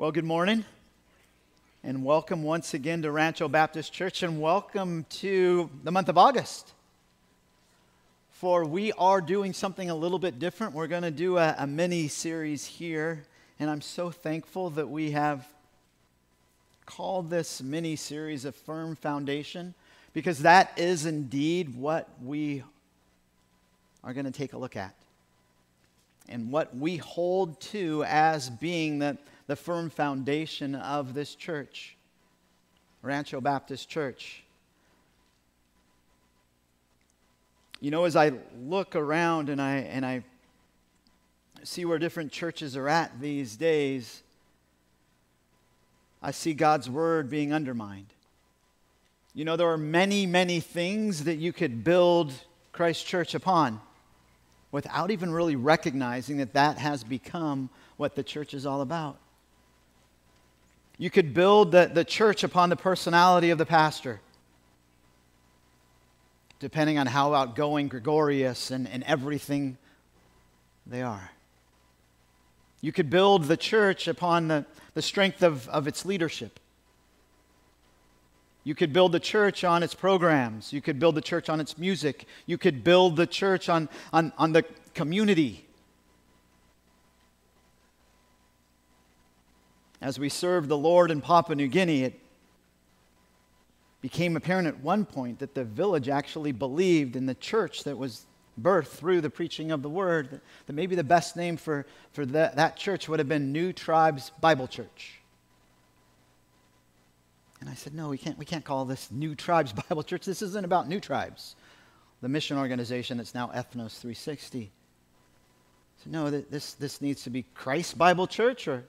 Well, good morning, and welcome once again to Rancho Baptist Church, and welcome to the month of August. For we are doing something a little bit different. We're going to do a, a mini series here, and I'm so thankful that we have called this mini series a firm foundation because that is indeed what we are going to take a look at and what we hold to as being the, the firm foundation of this church, Rancho Baptist Church. You know, as I look around and I, and I see where different churches are at these days, I see God's word being undermined. You know, there are many, many things that you could build Christ Church upon without even really recognizing that that has become what the church is all about. You could build the, the church upon the personality of the pastor, depending on how outgoing, gregarious, and, and everything they are. You could build the church upon the, the strength of, of its leadership. You could build the church on its programs. You could build the church on its music. You could build the church on, on, on the community As we served the Lord in Papua New Guinea, it became apparent at one point that the village actually believed in the church that was birthed through the preaching of the word, that maybe the best name for, for that, that church would have been New Tribes Bible Church. And I said, no, we can't, we can't call this New Tribes Bible Church. This isn't about New Tribes, the mission organization that's now Ethnos 360. I said, no, this, this needs to be Christ Bible Church or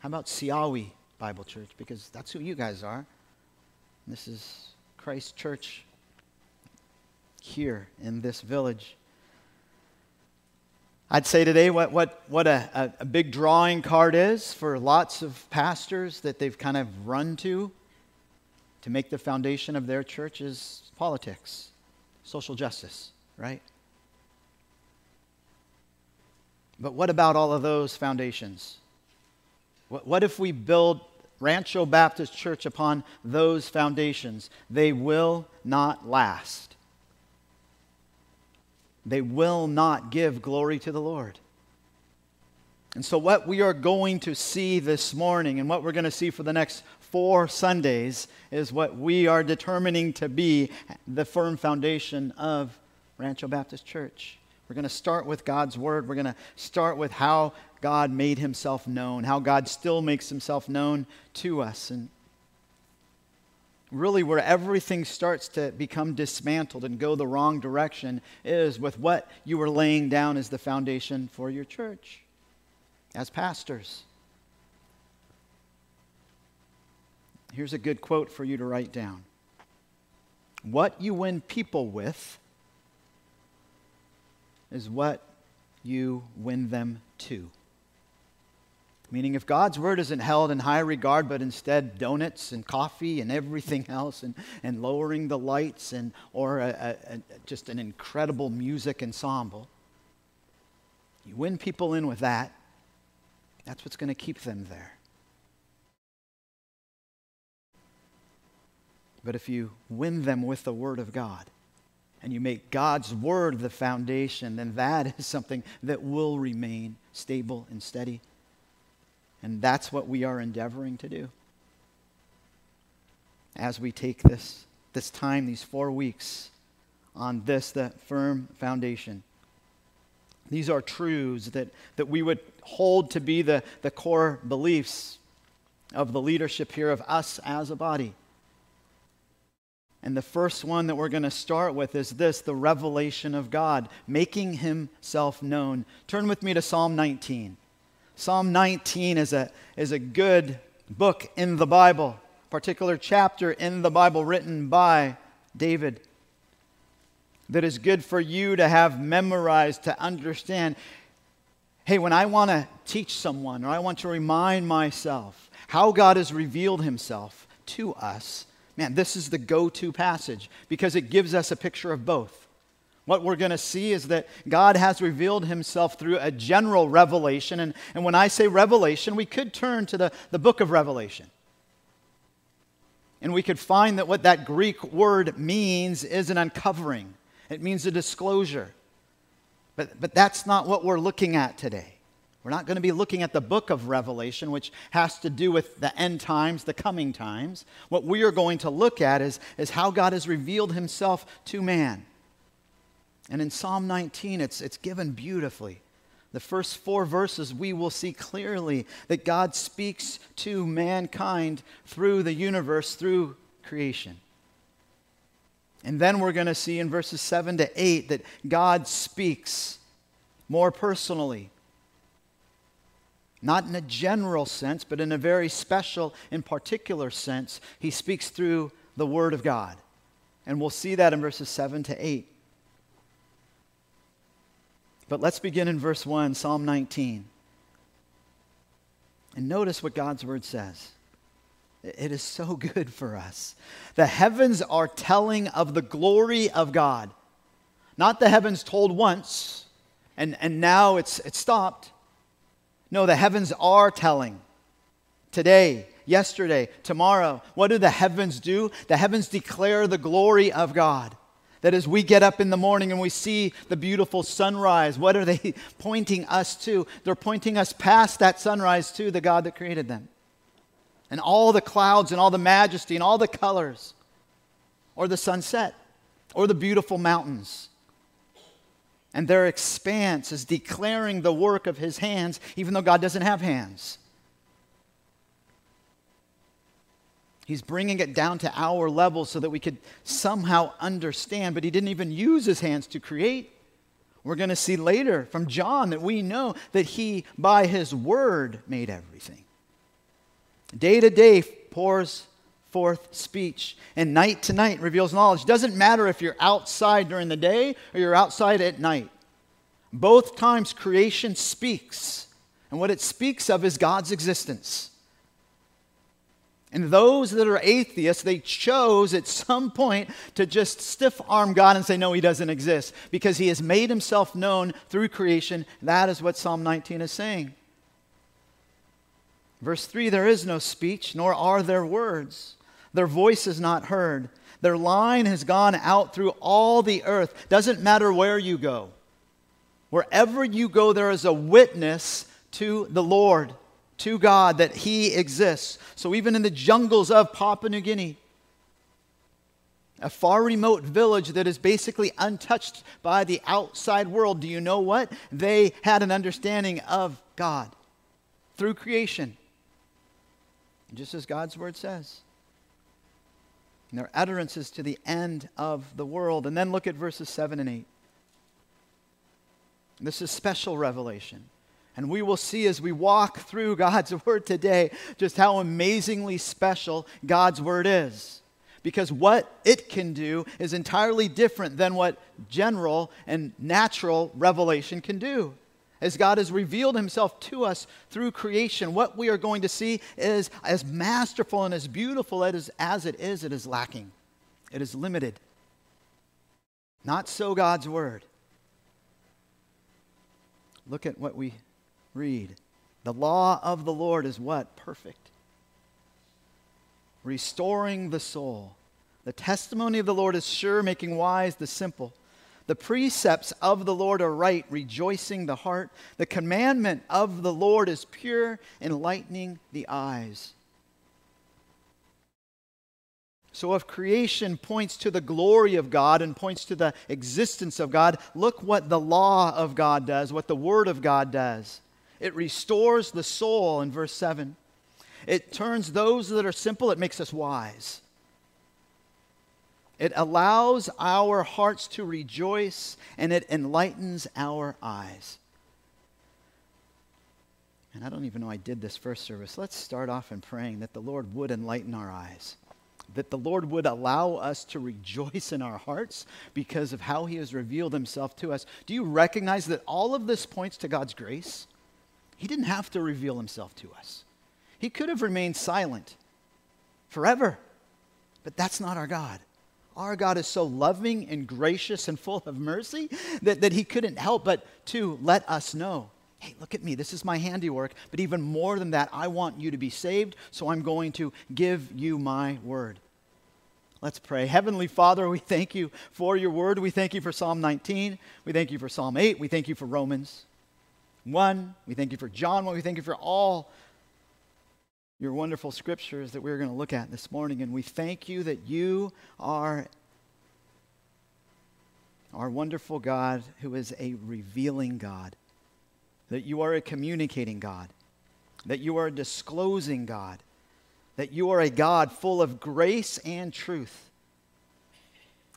how about Siawi Bible Church? Because that's who you guys are. This is Christ Church here in this village. I'd say today what, what, what a, a, big drawing card is for lots of pastors that they've kind of run to to make the foundation of their church is politics, social justice, right? But what about all of those foundations? What if we build Rancho Baptist Church upon those foundations? They will not last. They will not give glory to the Lord. And so, what we are going to see this morning and what we're going to see for the next four Sundays is what we are determining to be the firm foundation of Rancho Baptist Church. We're going to start with God's Word. We're going to start with how God made himself known, how God still makes himself known to us. And really, where everything starts to become dismantled and go the wrong direction is with what you were laying down as the foundation for your church as pastors. Here's a good quote for you to write down What you win people with is what you win them to. Meaning, if God's word isn't held in high regard, but instead donuts and coffee and everything else, and, and lowering the lights, and, or a, a, a, just an incredible music ensemble, you win people in with that, that's what's going to keep them there. But if you win them with the Word of God, and you make God's Word the foundation, then that is something that will remain stable and steady and that's what we are endeavoring to do. As we take this, this time, these four weeks, on this, the firm foundation. These are truths that, that we would hold to be the, the core beliefs of the leadership here of us as a body. And the first one that we're going to start with is this the revelation of God, making himself known. Turn with me to Psalm 19. Psalm 19 is a, is a good book in the Bible, particular chapter in the Bible written by David that is good for you to have memorized, to understand. Hey, when I want to teach someone or I want to remind myself how God has revealed himself to us, man, this is the go to passage because it gives us a picture of both. What we're going to see is that God has revealed himself through a general revelation. And, and when I say revelation, we could turn to the, the book of Revelation. And we could find that what that Greek word means is an uncovering, it means a disclosure. But, but that's not what we're looking at today. We're not going to be looking at the book of Revelation, which has to do with the end times, the coming times. What we are going to look at is, is how God has revealed himself to man. And in Psalm 19, it's, it's given beautifully. The first four verses, we will see clearly that God speaks to mankind through the universe, through creation. And then we're going to see in verses 7 to 8 that God speaks more personally. Not in a general sense, but in a very special and particular sense. He speaks through the Word of God. And we'll see that in verses 7 to 8. But let's begin in verse 1, Psalm 19. And notice what God's word says. It is so good for us. The heavens are telling of the glory of God. Not the heavens told once, and, and now it's, it's stopped. No, the heavens are telling. Today, yesterday, tomorrow. What do the heavens do? The heavens declare the glory of God. That as we get up in the morning and we see the beautiful sunrise, what are they pointing us to? They're pointing us past that sunrise to the God that created them. And all the clouds and all the majesty and all the colors, or the sunset, or the beautiful mountains. And their expanse is declaring the work of his hands, even though God doesn't have hands. He's bringing it down to our level so that we could somehow understand, but he didn't even use his hands to create. We're going to see later from John that we know that he, by his word, made everything. Day to day pours forth speech, and night to night reveals knowledge. Doesn't matter if you're outside during the day or you're outside at night. Both times creation speaks, and what it speaks of is God's existence. And those that are atheists, they chose at some point to just stiff arm God and say, no, he doesn't exist because he has made himself known through creation. That is what Psalm 19 is saying. Verse 3 There is no speech, nor are there words. Their voice is not heard. Their line has gone out through all the earth. Doesn't matter where you go. Wherever you go, there is a witness to the Lord to God that He exists. So even in the jungles of Papua New Guinea, a far remote village that is basically untouched by the outside world, do you know what? They had an understanding of God through creation. Just as God's word says. And their utterances to the end of the world. And then look at verses 7 and 8. This is special revelation. And we will see as we walk through God's Word today just how amazingly special God's Word is. Because what it can do is entirely different than what general and natural revelation can do. As God has revealed himself to us through creation, what we are going to see is as masterful and as beautiful as, it is, it is lacking. It is limited. Not so God's Word. Look at what we read. The law of the Lord is what? Perfect. Restoring the soul. The testimony of the Lord is sure, making wise the simple. The precepts of the Lord are right, rejoicing the heart. The commandment of the Lord is pure, enlightening the eyes. So, if creation points to the glory of God and points to the existence of God, look what the law of God does, what the Word of God does. It restores the soul in verse 7. It turns those that are simple, it makes us wise. It allows our hearts to rejoice and it enlightens our eyes. And I don't even know I did this first service. Let's start off in praying that the Lord would enlighten our eyes, that the Lord would allow us to rejoice in our hearts because of how He has revealed Himself to us. Do you recognize that all of this points to God's grace? He didn't have to reveal himself to us. He could have remained silent forever, but that's not our God. Our God is so loving and gracious and full of mercy that, that He couldn't help but to let us know hey, look at me, this is my handiwork. But even more than that, I want you to be saved, so I'm going to give you my word. Let's pray. Heavenly Father, we thank you for your word. We thank you for Psalm 19. We thank you for Psalm 8. We thank you for Romans 1. We thank you for John 1. We thank you for all your wonderful scriptures that we're going to look at this morning. And we thank you that you are our wonderful God who is a revealing God, that you are a communicating God, that you are a disclosing God, that you are a God full of grace and truth.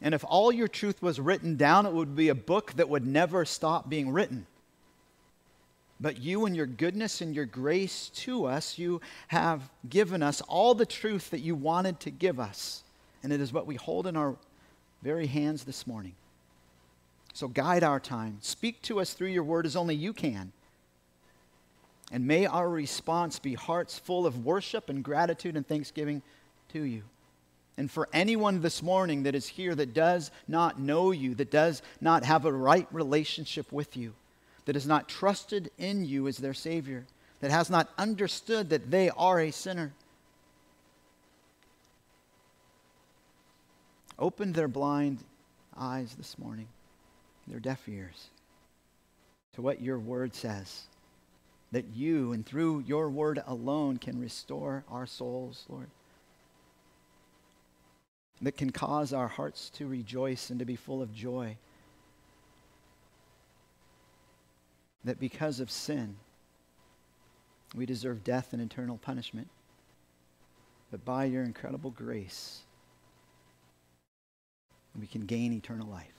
And if all your truth was written down, it would be a book that would never stop being written. But you, and your goodness and your grace to us, you have given us all the truth that you wanted to give us. And it is what we hold in our very hands this morning. So guide our time. Speak to us through your word as only you can. And may our response be hearts full of worship and gratitude and thanksgiving to you. And for anyone this morning that is here that does not know you, that does not have a right relationship with you, that has not trusted in you as their Savior, that has not understood that they are a sinner. Open their blind eyes this morning, their deaf ears, to what your word says. That you and through your word alone can restore our souls, Lord. That can cause our hearts to rejoice and to be full of joy that because of sin, we deserve death and eternal punishment. But by your incredible grace, we can gain eternal life.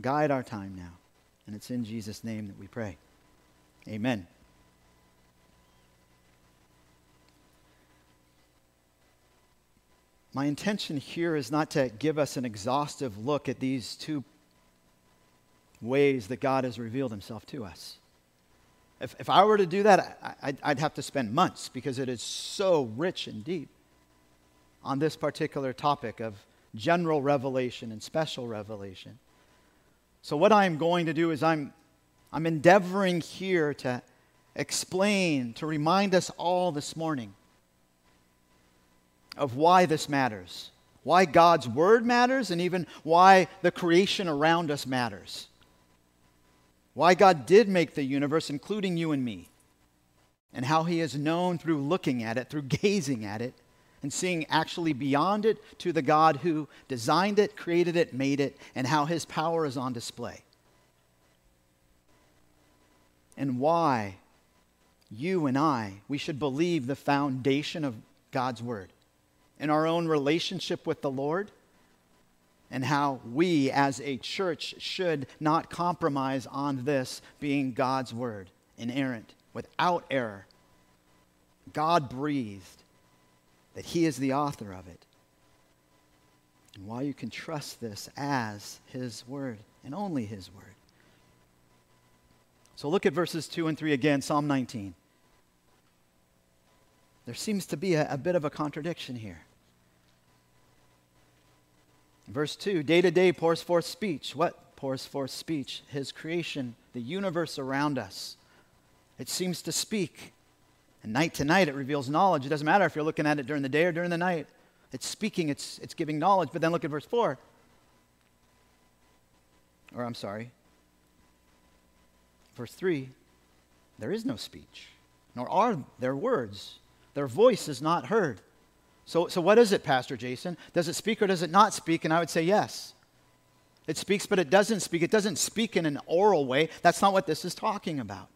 Guide our time now. And it's in Jesus' name that we pray. Amen. My intention here is not to give us an exhaustive look at these two ways that God has revealed himself to us. If, if I were to do that, I, I'd have to spend months because it is so rich and deep on this particular topic of general revelation and special revelation. So, what I'm going to do is I'm, I'm endeavoring here to explain, to remind us all this morning of why this matters, why God's Word matters, and even why the creation around us matters why God did make the universe, including you and me, and how He is known through looking at it, through gazing at it, and seeing actually beyond it to the God who designed it, created it, made it, and how His power is on display. And why you and I, we should believe the foundation of God's Word in our own relationship with the Lord and how we as a church should not compromise on this being God's word, inerrant, without error. God breathed, that He is the author of it. And why you can trust this as His word and only His word. So look at verses 2 and 3 again, Psalm 19. There seems to be a, a bit of a contradiction here. Verse 2 day to day pours forth speech. What pours forth speech? His creation, the universe around us. It seems to speak. And night to night, it reveals knowledge. It doesn't matter if you're looking at it during the day or during the night. It's speaking, it's, it's giving knowledge. But then look at verse 4. Or I'm sorry. Verse 3 there is no speech, nor are there words. Their voice is not heard. So, so what is it, Pastor Jason? Does it speak or does it not speak? And I would say yes. It speaks, but it doesn't speak. It doesn't speak in an oral way. That's not what this is talking about.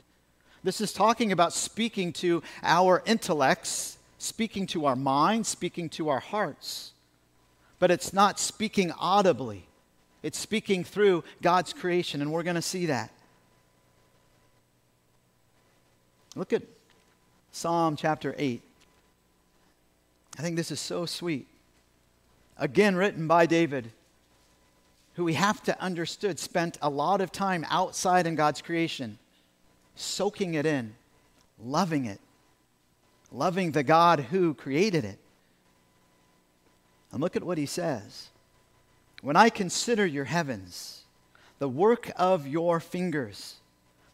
This is talking about speaking to our intellects, speaking to our minds, speaking to our hearts. But it's not speaking audibly, it's speaking through God's creation, and we're going to see that. Look at Psalm chapter 8. I think this is so sweet. Again, written by David, who we have to understood spent a lot of time outside in God's creation, soaking it in, loving it, loving the God who created it. And look at what he says When I consider your heavens, the work of your fingers,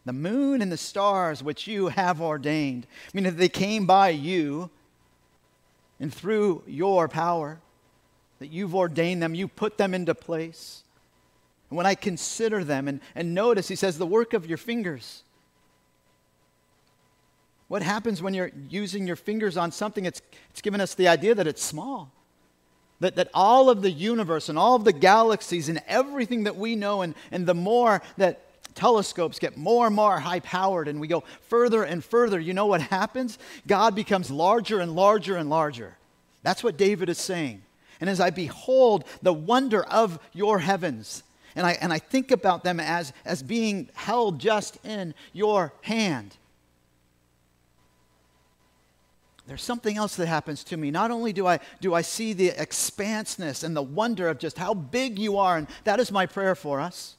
the moon and the stars which you have ordained, I mean, if they came by you and through your power, that you've ordained them, you put them into place. And when I consider them, and, and notice, he says, the work of your fingers. What happens when you're using your fingers on something? It's, it's given us the idea that it's small. That, that all of the universe and all of the galaxies and everything that we know, and, and the more that telescopes get more and more high powered and we go further and further, you know what happens? God becomes larger and larger and larger. That's what David is saying. And as I behold the wonder of your heavens, and I, and I think about them as, as being held just in your hand, there's something else that happens to me. Not only do I, do I see the expanseness and the wonder of just how big you are, and that is my prayer for us,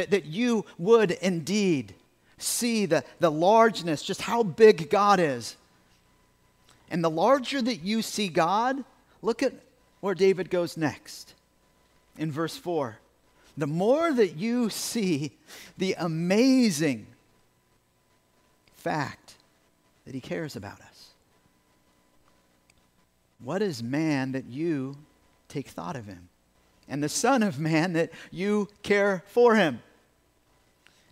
that, that you would indeed see the, the largeness, just how big God is. And the larger that you see God, look at where David goes next in verse 4. The more that you see the amazing fact that he cares about us. What is man that you take thought of him? And the Son of Man that you care for him.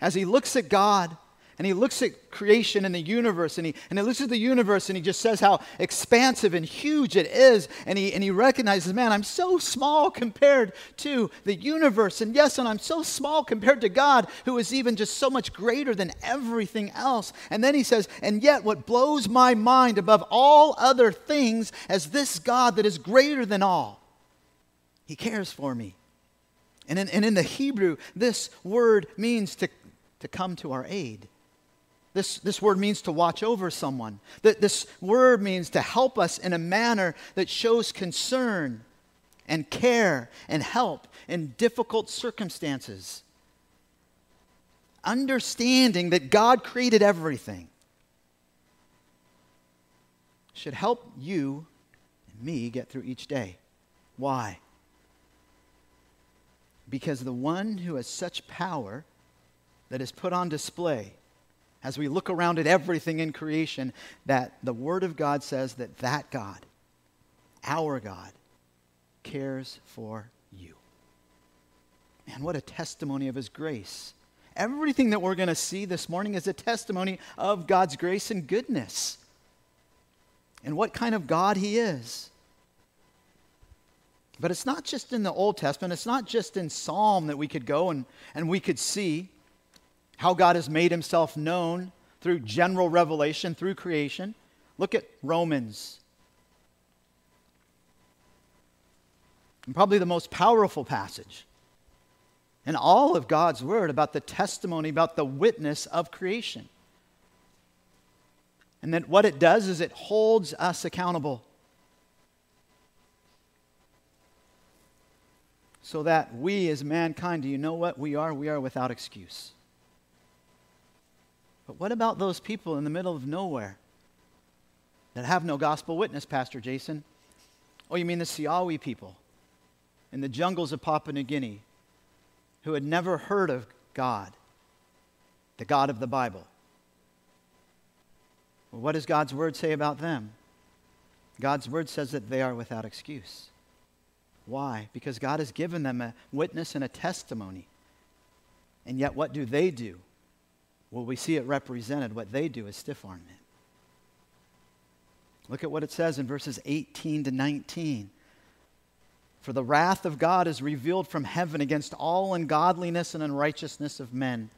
As he looks at God, and he looks at creation and the universe and he, and he looks at the universe and he just says how expansive and huge it is and he, and he recognizes man i'm so small compared to the universe. And yes and i'm so small compared to god who is even just so much greater than everything else. And then he says and yet what blows my mind above all other things as this god that is greater than all. He cares for me. And in, and in the hebrew this word means to, to come to our aid this, this word means to watch over someone. That this word means to help us in a manner that shows concern and care and help in difficult circumstances. Understanding that God created everything should help you and me get through each day. Why? Because the one who has such power that is put on display as we look around at everything in creation, that the Word of God says that that God, our God, cares for you. Man, what a testimony of His grace. Everything that we're going to see this morning is a testimony of God's grace and goodness and what kind of God He is. But it's not just in the Old Testament, it's not just in Psalm that we could go and, and we could see how God has made himself known through general revelation, through creation. Look at Romans. And probably the most powerful passage in all of God's Word about the testimony, about the witness of creation. And that what it does is it holds us accountable. So that we as mankind, do you know what we are? We are without excuse. But what about those people in the middle of nowhere that have no gospel witness, Pastor Jason? Oh, you mean the Siawi people in the jungles of Papua New Guinea who had never heard of God, the God of the Bible? Well, what does God's word say about them? God's word says that they are without excuse. Why? Because God has given them a witness and a testimony. And yet, what do they do? Well, we see it represented. What they do is stiff arm it. Look at what it says in verses 18 to 19. For the wrath of God is revealed from heaven against all ungodliness and unrighteousness of men.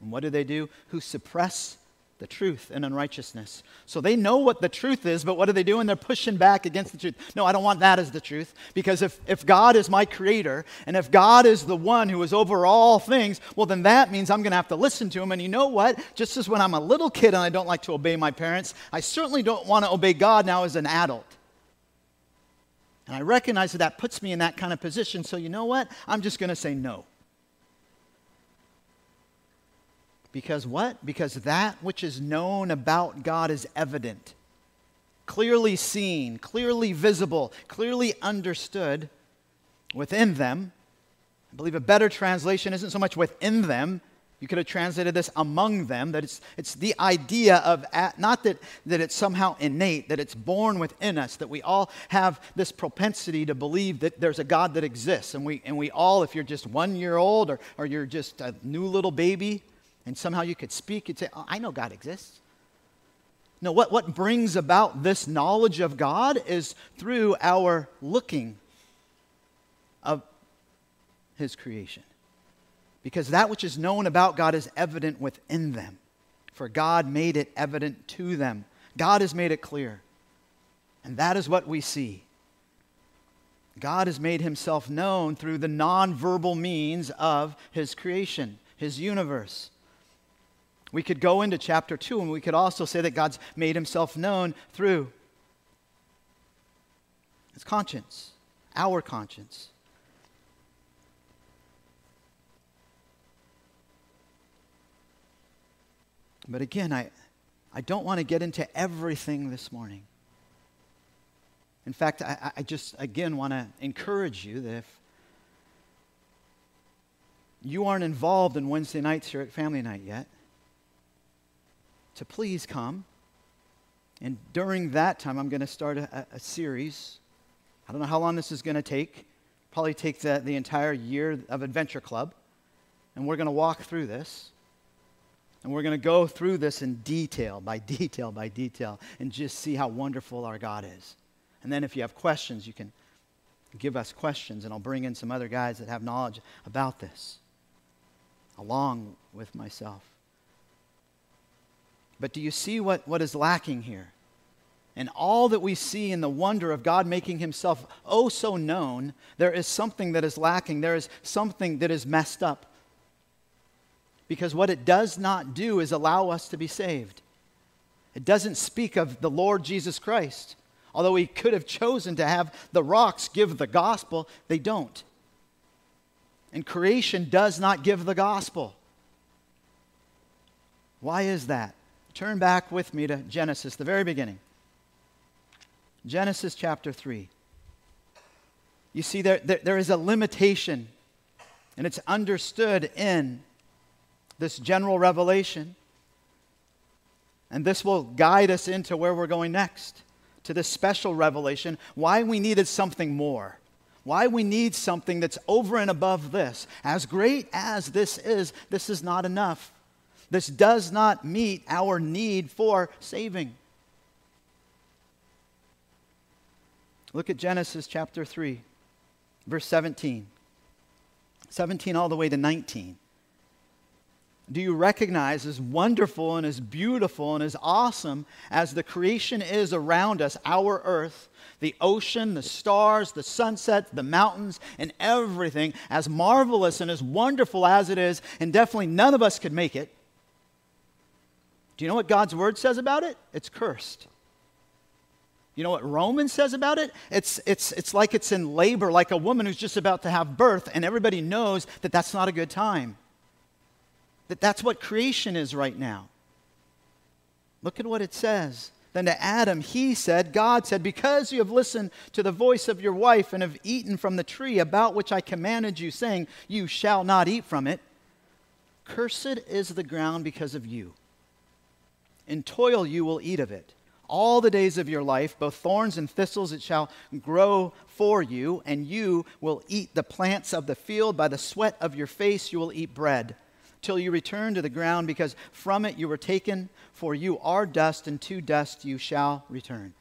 And what do they do? Who suppress the truth and unrighteousness. So they know what the truth is, but what are they doing? They're pushing back against the truth. No, I don't want that as the truth. Because if, if God is my creator, and if God is the one who is over all things, well, then that means I'm going to have to listen to him. And you know what? Just as when I'm a little kid and I don't like to obey my parents, I certainly don't want to obey God now as an adult. And I recognize that that puts me in that kind of position. So you know what? I'm just going to say no. Because what? Because that which is known about God is evident, clearly seen, clearly visible, clearly understood. within them. I believe a better translation isn't so much within them. You could have translated this among them, that it's, it's the idea of, at, not that, that it's somehow innate, that it's born within us, that we all have this propensity to believe that there's a God that exists. And we, and we all, if you're just one year old or, or you're just a new little baby, and somehow you could speak, you'd say, oh, I know God exists. No, what, what brings about this knowledge of God is through our looking of His creation. Because that which is known about God is evident within them. For God made it evident to them. God has made it clear. And that is what we see. God has made himself known through the nonverbal means of his creation, his universe. We could go into chapter 2 and we could also say that God's made himself known through his conscience, our conscience. But again, I, I don't want to get into everything this morning. In fact, I, I just, again, want to encourage you that if you aren't involved in Wednesday nights here at Family Night yet, to please come. And during that time, I'm going to start a, a, series. I don't know how long this is going to take. Probably take the, the entire year of Adventure Club. And we're going to walk through this. And we're going to go through this in detail, by detail, by detail, and just see how wonderful our God is. And then if you have questions, you can give us questions, and I'll bring in some other guys that have knowledge about this, along with myself. But do you see what, what is lacking here? And all that we see in the wonder of God making himself oh so known, there is something that is lacking. There is something that is messed up. Because what it does not do is allow us to be saved. It doesn't speak of the Lord Jesus Christ. Although he could have chosen to have the rocks give the gospel, they don't. And creation does not give the gospel. Why is that? Turn back with me to Genesis, the very beginning. Genesis chapter 3. You see, there, there, there is a limitation, and it's understood in this general revelation. And this will guide us into where we're going next, to this special revelation, why we needed something more. Why we need something that's over and above this. As great as this is, this is not enough. This does not meet our need for saving. Look at Genesis chapter 3, verse 17. 17 all the way to 19. Do you recognize as wonderful and as beautiful and as awesome as the creation is around us, our earth, the ocean, the stars, the sunset, the mountains, and everything, as marvelous and as wonderful as it is, and definitely none of us could make it, do you know what God's word says about it? It's cursed. You know what Romans says about it? It's, it's, it's like it's in labor, like a woman who's just about to have birth, and everybody knows that that's not a good time. That that's what creation is right now. Look at what it says. Then to Adam, he said, God said, Because you have listened to the voice of your wife and have eaten from the tree about which I commanded you, saying, You shall not eat from it, cursed is the ground because of you in toil you will eat of it. All the days of your life, both thorns and thistles, it shall grow for you, and you will eat the plants of the field. By the sweat of your face you will eat bread, till you return to the ground, because from it you were taken, for you are dust, and to dust you shall return.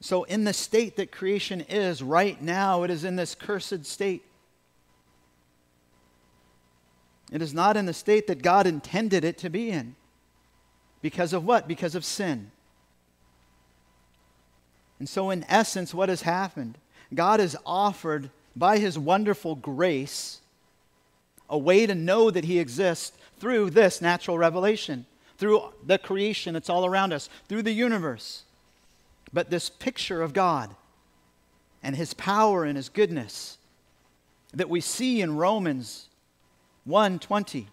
So, in the state that creation is right now, it is in this cursed state. It is not in the state that God intended it to be in. Because of what? Because of sin. And so, in essence, what has happened? God has offered, by his wonderful grace, a way to know that he exists through this natural revelation, through the creation that's all around us, through the universe. But this picture of God and his power and his goodness that we see in Romans 1:20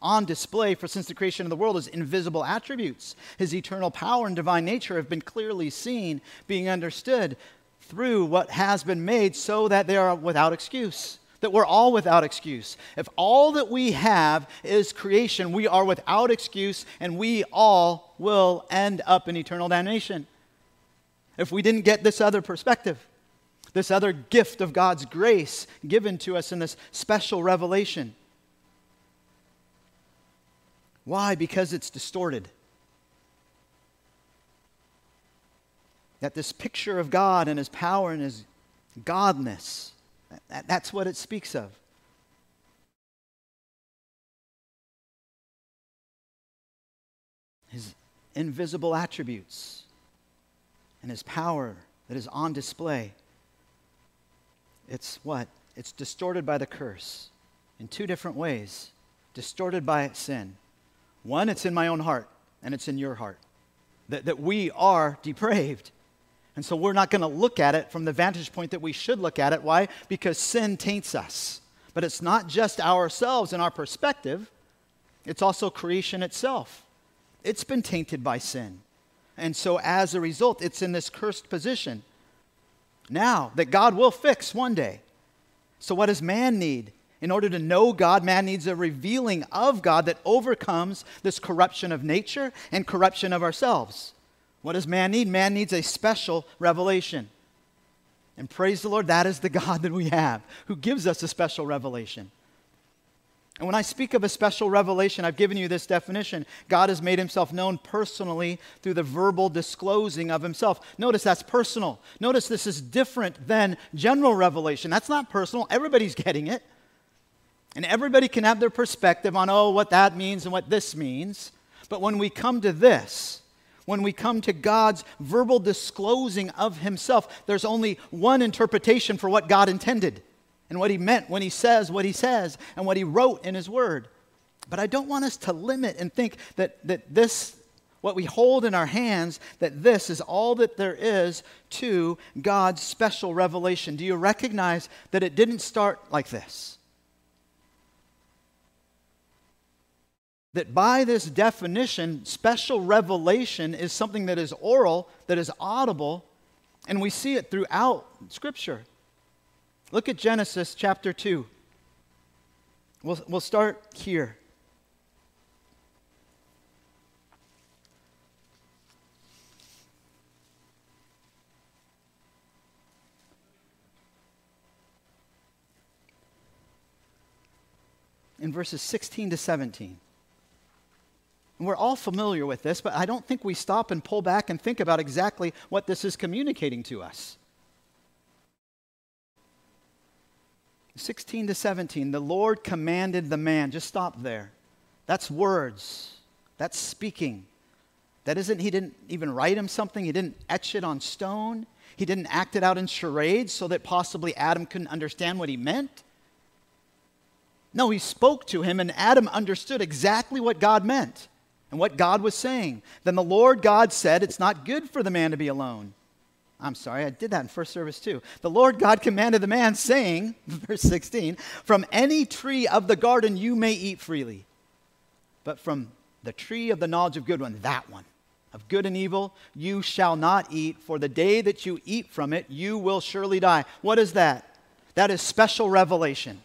on display for since the creation of the world his invisible attributes. His eternal power and divine nature have been clearly seen being understood through what has been made so that they are without excuse that we're all without excuse. If all that we have is creation we are without excuse and we all will end up in eternal damnation. If we didn't get this other perspective this other gift of God's grace given to us in this special revelation why? Because it's distorted. That this picture of God and His power and His godness, that, that's what it speaks of. His invisible attributes and His power that is on display. It's what? It's distorted by the curse in two different ways distorted by sin. One, it's in my own heart, and it's in your heart. That, that we are depraved. And so we're not going to look at it from the vantage point that we should look at it. Why? Because sin taints us. But it's not just ourselves and our perspective, it's also creation itself. It's been tainted by sin. And so as a result, it's in this cursed position. Now that God will fix one day. So, what does man need? In order to know God, man needs a revealing of God that overcomes this corruption of nature and corruption of ourselves. What does man need? Man needs a special revelation. And praise the Lord, that is the God that we have who gives us a special revelation. And when I speak of a special revelation, I've given you this definition. God has made himself known personally through the verbal disclosing of himself. Notice that's personal. Notice this is different than general revelation. That's not personal, everybody's getting it. And everybody can have their perspective on, oh, what that means and what this means. But when we come to this, when we come to God's verbal disclosing of himself, there's only one interpretation for what God intended and what he meant when he says what he says and what he wrote in his word. But I don't want us to limit and think that, that this, what we hold in our hands, that this is all that there is to God's special revelation. Do you recognize that it didn't start like this? That by this definition, special revelation is something that is oral, that is audible, and we see it throughout Scripture. Look at Genesis chapter 2. We'll, we'll start here. In verses 16 to 17. And we're all familiar with this, but I don't think we stop and pull back and think about exactly what this is communicating to us. 16 to 17, the Lord commanded the man. Just stop there. That's words. That's speaking. That isn't, he didn't even write him something, he didn't etch it on stone, he didn't act it out in charades so that possibly Adam couldn't understand what he meant. No, he spoke to him, and Adam understood exactly what God meant and what God was saying. Then the Lord God said, It's not good for the man to be alone. I'm sorry, I did that in first service too. The Lord God commanded the man, saying, verse 16, From any tree of the garden you may eat freely, but from the tree of the knowledge of good one, that one, of good and evil, you shall not eat, for the day that you eat from it, you will surely die. What is that? That is special revelation.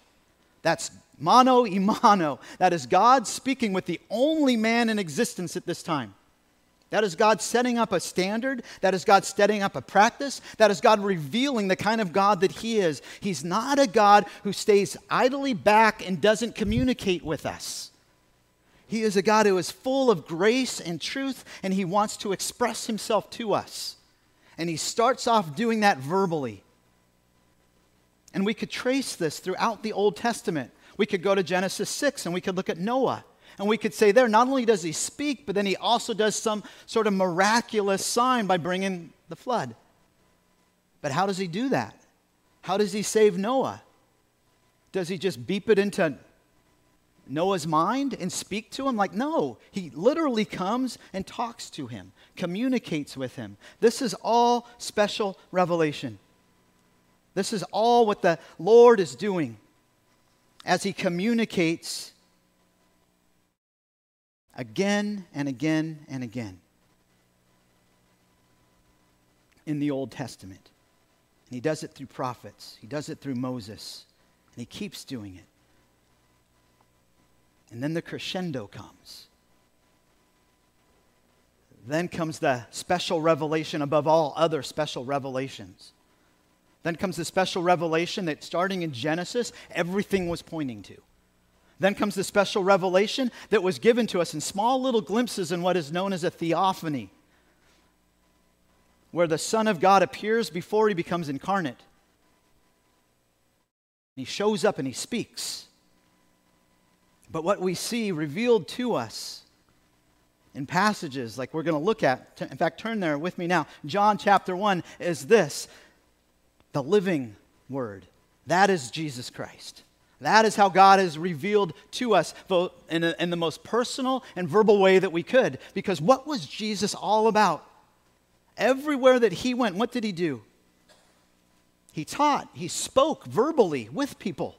That's Mano imano. That is God speaking with the only man in existence at this time. That is God setting up a standard. That is God setting up a practice. That is God revealing the kind of God that He is. He's not a God who stays idly back and doesn't communicate with us. He is a God who is full of grace and truth, and He wants to express Himself to us. And He starts off doing that verbally. And we could trace this throughout the Old Testament. We could go to Genesis 6 and we could look at Noah. And we could say there, not only does he speak, but then he also does some sort of miraculous sign by bringing the flood. But how does he do that? How does he save Noah? Does he just beep it into Noah's mind and speak to him? Like, no, he literally comes and talks to him, communicates with him. This is all special revelation. This is all what the Lord is doing as he communicates again and again and again in the Old Testament. And he does it through prophets, he does it through Moses, and he keeps doing it. And then the crescendo comes. Then comes the special revelation above all other special revelations. Then comes the special revelation that starting in Genesis, everything was pointing to. Then comes the special revelation that was given to us in small little glimpses in what is known as a theophany, where the Son of God appears before he becomes incarnate. He shows up and he speaks. But what we see revealed to us in passages like we're going to look at, in fact, turn there with me now. John chapter 1 is this the living word. That is Jesus Christ. That is how God has revealed to us in, a, in the most personal and verbal way that we could. Because what was Jesus all about? Everywhere that he went, what did he do? He taught, he spoke verbally with people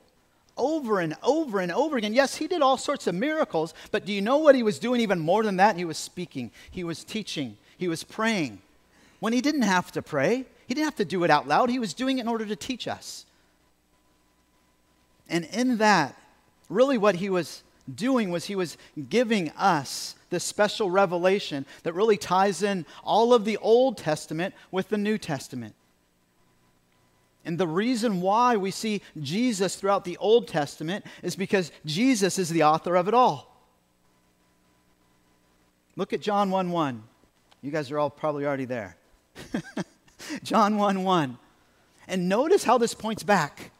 over and over and over again. Yes, he did all sorts of miracles, but do you know what he was doing even more than that? He was speaking, he was teaching, he was praying. When he didn't have to pray, he didn't have to do it out loud, he was doing it in order to teach us. And in that, really what he was doing was he was giving us this special revelation that really ties in all of the Old Testament with the New Testament. And the reason why we see Jesus throughout the Old Testament is because Jesus is the author of it all. Look at John 1 1. You guys are all probably already there. John 1 1. And notice how this points back.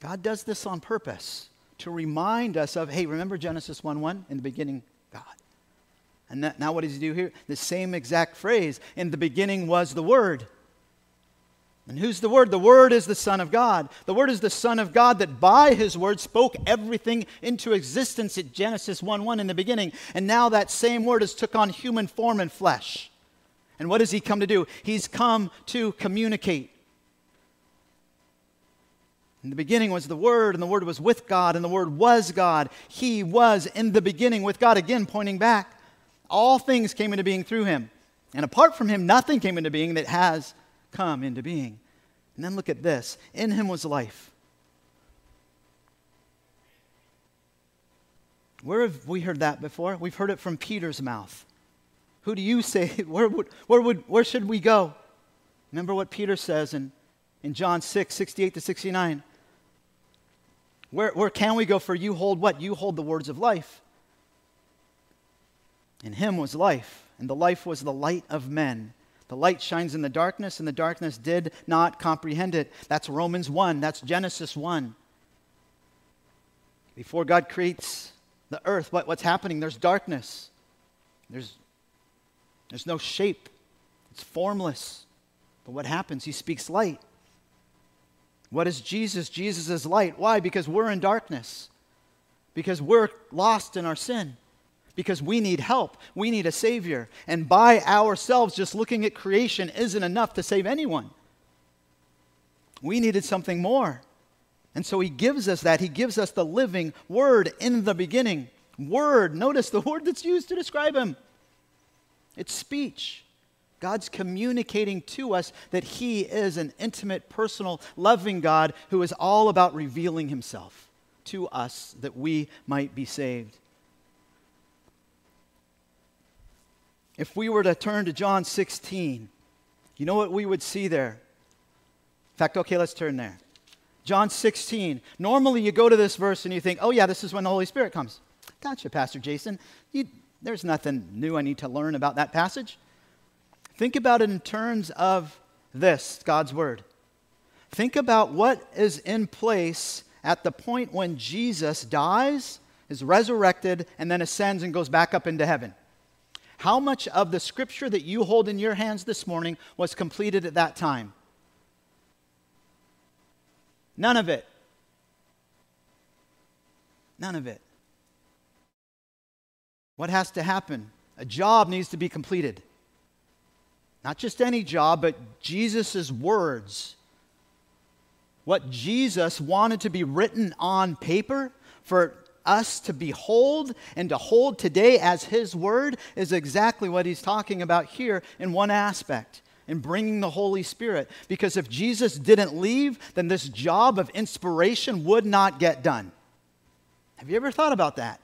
God does this on purpose to remind us of, hey, remember Genesis 1 1? In the beginning, God. And that, now what does he do here? The same exact phrase. In the beginning was the Word. And who's the Word? The Word is the Son of God. The Word is the Son of God that by His Word spoke everything into existence at Genesis 1 1 in the beginning. And now that same Word has took on human form and flesh. And what does He come to do? He's come to communicate. In the beginning was the Word, and the Word was with God, and the Word was God. He was in the beginning with God, again pointing back. All things came into being through Him. And apart from Him, nothing came into being that has come into being. And then look at this in Him was life. Where have we heard that before? We've heard it from Peter's mouth. Who do you say? Where, would, where, would, where should we go? Remember what Peter says in, in John 6, 68 to 69. Where, where can we go? For you hold what? You hold the words of life. In him was life, and the life was the light of men. The light shines in the darkness, and the darkness did not comprehend it. That's Romans 1. That's Genesis 1. Before God creates the earth, what, what's happening? There's darkness. There's, there's no shape. It's formless. But what happens? He speaks light. What is Jesus? Jesus is light. Why? Because we're in darkness. Because we're lost in our sin. Because we need help. We need a Savior. And by ourselves, just looking at creation isn't enough to save anyone. We needed something more. And so He gives us that. He gives us the living Word in the beginning. Word. Notice the word that's used to describe Him it's speech. God's communicating to us that He is an intimate, personal, loving God who is all about revealing Himself to us that we might be saved. If we were to turn to John 16, you know what we would see there? In fact, okay, let's turn there. John 16. Normally you go to this verse and you think, oh, yeah, this is when the Holy Spirit comes. Gotcha, Pastor Jason. You, there's nothing new I need to learn about that passage. Think about it in terms of this God's Word. Think about what is in place at the point when Jesus dies, is resurrected, and then ascends and goes back up into heaven. How much of the scripture that you hold in your hands this morning was completed at that time? None of it. None of it. What has to happen? A job needs to be completed. Not just any job, but Jesus' words. What Jesus wanted to be written on paper for us to behold and to hold today as His Word is exactly what He's talking about here in one aspect in bringing the Holy Spirit. Because if Jesus didn't leave, then this job of inspiration would not get done. Have you ever thought about that?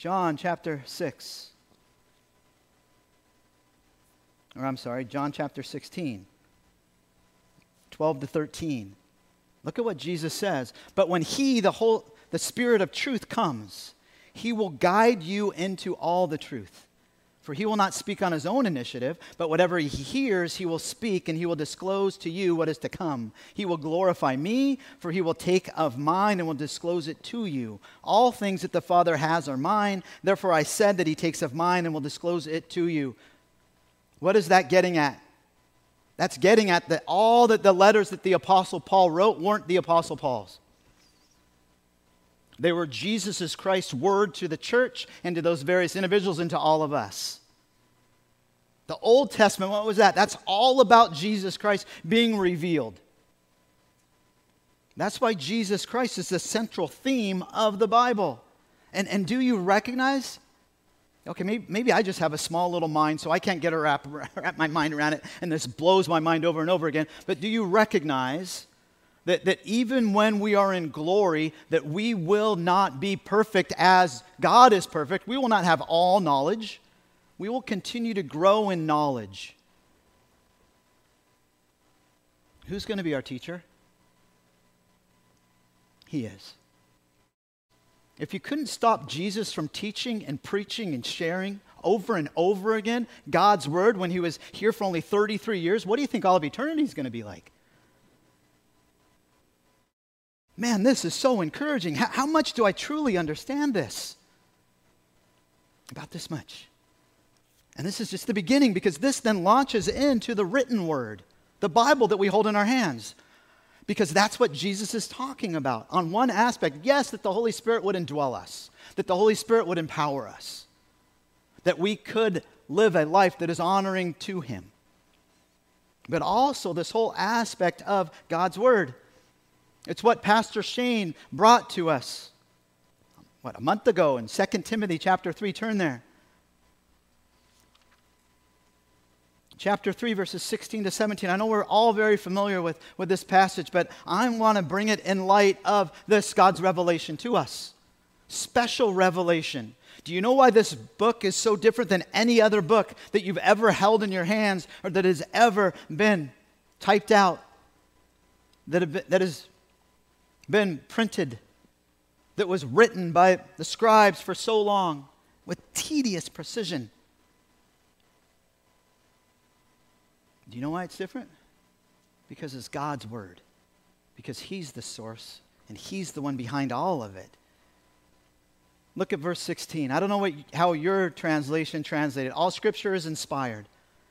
John chapter 6. Or I'm sorry, John chapter 16, 12 to 13. Look at what Jesus says. But when he, the whole the spirit of truth comes, he will guide you into all the truth. For he will not speak on his own initiative, but whatever he hears, he will speak, and he will disclose to you what is to come. He will glorify me, for he will take of mine and will disclose it to you. All things that the Father has are mine. Therefore I said that he takes of mine and will disclose it to you. What is that getting at? That's getting at that all that the letters that the Apostle Paul wrote weren't the Apostle Paul's. They were Jesus Christ's word to the church and to those various individuals and to all of us. The Old Testament, what was that? That's all about Jesus Christ being revealed. That's why Jesus Christ is the central theme of the Bible. And, and do you recognize? Okay, maybe, maybe I just have a small little mind, so I can't get a wrap, wrap my mind around it, and this blows my mind over and over again. But do you recognize that, that even when we are in glory, that we will not be perfect as God is perfect. We will not have all knowledge. We will continue to grow in knowledge. Who's going to be our teacher? He is. If you couldn't stop Jesus from teaching and preaching and sharing over and over again God's word when he was here for only 33 years, what do you think all of eternity is going to be like? man, this is so encouraging. How, how much do I truly understand this? About this much. And this is just the beginning because this then launches into the written word, the Bible that we hold in our hands. Because that's what Jesus is talking about. On one aspect, yes, that the Holy Spirit would indwell us, that the Holy Spirit would empower us, that we could live a life that is honoring to Him. But also, this whole aspect of God's Word it's what Pastor Shane brought to us, what, a month ago in 2 Timothy chapter 3. Turn there. Chapter 3, verses 16 to 17. I know we're all very familiar with, with this passage, but I want to bring it in light of this God's revelation to us. Special revelation. Do you know why this book is so different than any other book that you've ever held in your hands or that has ever been typed out? That, been, that is been printed, that was written by the scribes for so long with tedious precision. Do you know why it's different? Because it's God's word, because He's the source and He's the one behind all of it. Look at verse 16. I don't know what, how your translation translated. All scripture is inspired.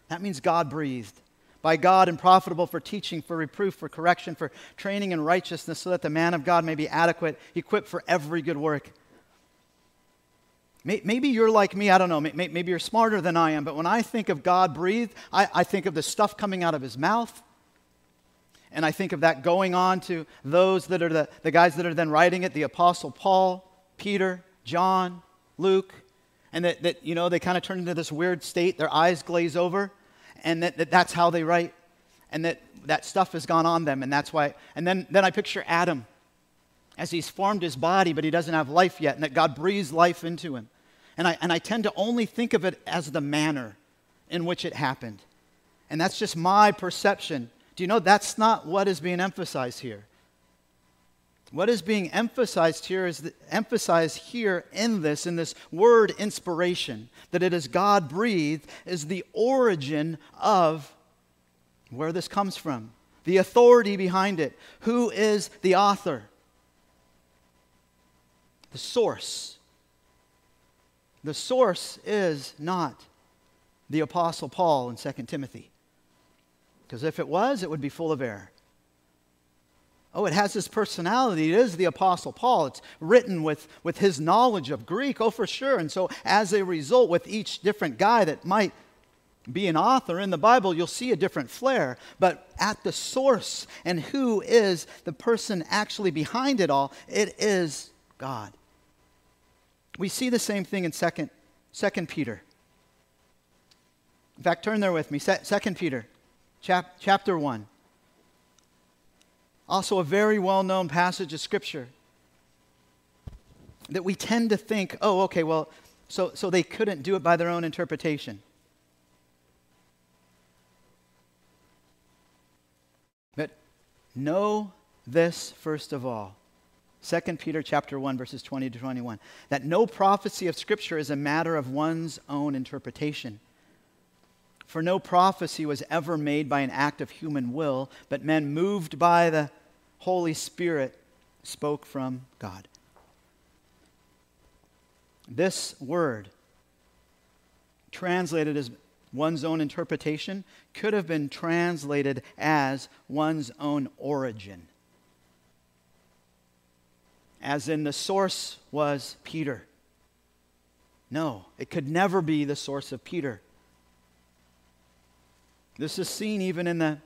That means God breathed by God and profitable for teaching, for reproof, for correction, for training in righteousness, so that the man of God may be adequate, equipped for every good work. Maybe you're like me, I don't know, maybe you're smarter than I am, but when I think of God breathed, I, I think of the stuff coming out of his mouth. And I think of that going on to those that are the, the guys that are then writing it the Apostle Paul, Peter, John, Luke, and that, that you know, they kind of turn into this weird state, their eyes glaze over and that, that that's how they write, and that that stuff has gone on them, and that's why. And then, then I picture Adam as he's formed his body, but he doesn't have life yet, and that God breathes life into him. And I, and I tend to only think of it as the manner in which it happened. And that's just my perception. Do you know that's not what is being emphasized here? What is being emphasized here is the, emphasized here in this, in this word inspiration, that it is God breathed, is the origin of where this comes from, the authority behind it. Who is the author? The source. The source is not the Apostle Paul in 2 Timothy. Because if it was, it would be full of error. Oh, it has his personality. It is the Apostle Paul. It's written with, with his knowledge of Greek. Oh, for sure. And so, as a result, with each different guy that might be an author in the Bible, you'll see a different flair. But at the source and who is the person actually behind it all, it is God. We see the same thing in 2nd, 2 Peter. In fact, turn there with me. 2 Peter, chap, chapter 1. Also, a very well known passage of Scripture that we tend to think, oh, okay, well, so, so they couldn't do it by their own interpretation. But know this first of all. 2 Peter chapter 1 verses 20 to 21 that no prophecy of scripture is a matter of one's own interpretation for no prophecy was ever made by an act of human will, but men moved by the Holy Spirit spoke from God. This word, translated as one's own interpretation, could have been translated as one's own origin. As in, the source was Peter. No, it could never be the source of Peter. This is seen even in the,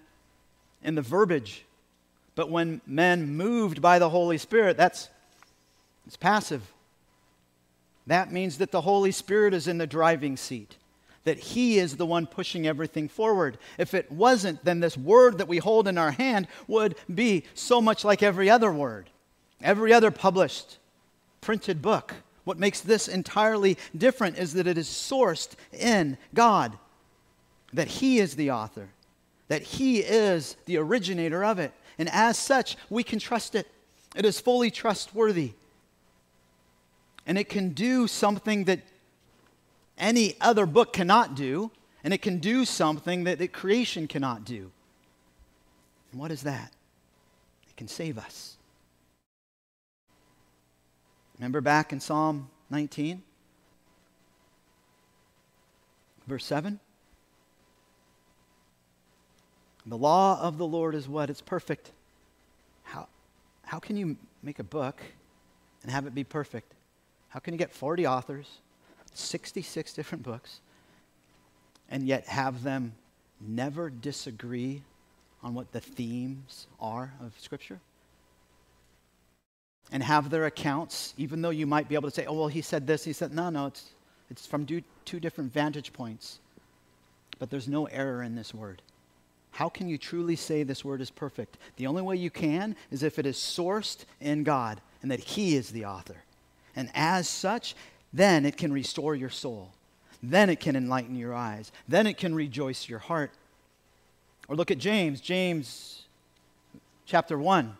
in the verbiage. But when men moved by the Holy Spirit, that's it's passive. That means that the Holy Spirit is in the driving seat, that He is the one pushing everything forward. If it wasn't, then this word that we hold in our hand would be so much like every other word, every other published printed book. What makes this entirely different is that it is sourced in God that He is the author, that He is the originator of it. And as such, we can trust it. It is fully trustworthy. And it can do something that any other book cannot do, and it can do something that, that creation cannot do. And what is that? It can save us. Remember back in Psalm 19, verse 7? The law of the Lord is what? It's perfect. How, how can you make a book and have it be perfect? How can you get 40 authors, 66 different books, and yet have them never disagree on what the themes are of Scripture? And have their accounts, even though you might be able to say, oh, well, he said this, he said, no, no, it's, it's from two different vantage points. But there's no error in this word. How can you truly say this word is perfect? The only way you can is if it is sourced in God and that He is the author. And as such, then it can restore your soul. Then it can enlighten your eyes. Then it can rejoice your heart. Or look at James, James chapter 1.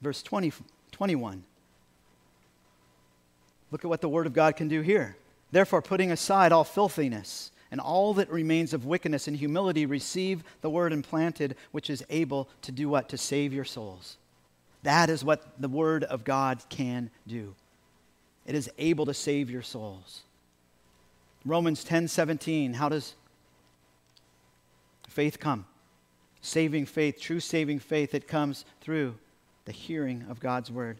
Verse 20, 21. Look at what the Word of God can do here. Therefore, putting aside all filthiness and all that remains of wickedness and humility, receive the Word implanted, which is able to do what? To save your souls. That is what the Word of God can do. It is able to save your souls. Romans 10 17, how does faith come? Saving faith, true saving faith, it comes through the hearing of God's word.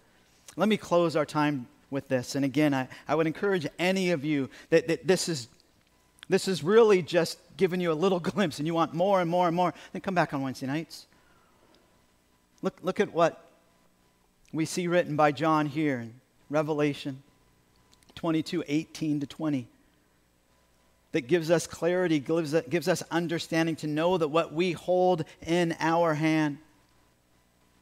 Let me close our time with this. And again, I, I would encourage any of you that, that this is this is really just giving you a little glimpse and you want more and more and more, then come back on Wednesday nights. Look, look at what we see written by John here in Revelation 22 18 to 20 that gives us clarity, gives, gives us understanding to know that what we hold in our hand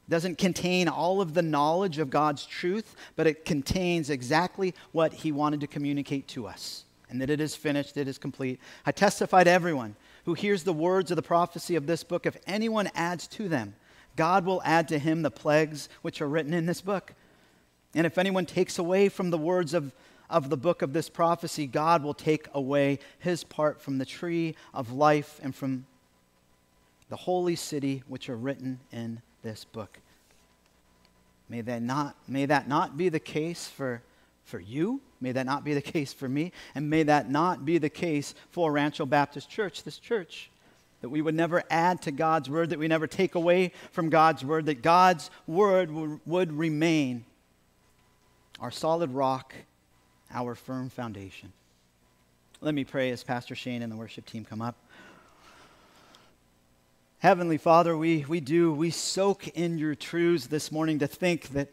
doesn't contain all of the knowledge of God's truth, but it contains exactly what He wanted to communicate to us. And that it is finished, it is complete. I testify to everyone who hears the words of the prophecy of this book if anyone adds to them, God will add to him the plagues which are written in this book. And if anyone takes away from the words of, of the book of this prophecy, God will take away his part from the tree of life and from the holy city which are written in this book. May that not, may that not be the case for, for you. May that not be the case for me. And may that not be the case for Rancho Baptist Church, this church. That we would never add to God's word, that we never take away from God's word, that God's word would, would remain our solid rock, our firm foundation. Let me pray as Pastor Shane and the worship team come up. Heavenly Father, we, we do, we soak in your truths this morning to think that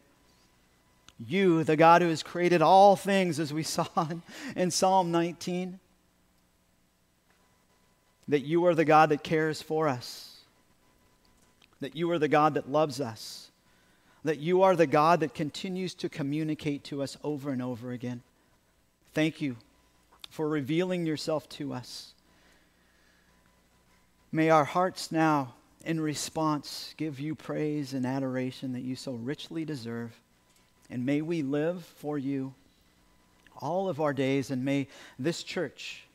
you, the God who has created all things, as we saw in, in Psalm 19, that you are the God that cares for us, that you are the God that loves us, that you are the God that continues to communicate to us over and over again. Thank you for revealing yourself to us. May our hearts now, in response, give you praise and adoration that you so richly deserve. And may we live for you all of our days, and may this church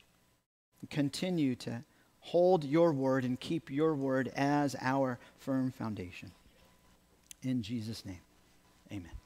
continue to hold your word and keep your word as our firm foundation. In Jesus' name, amen.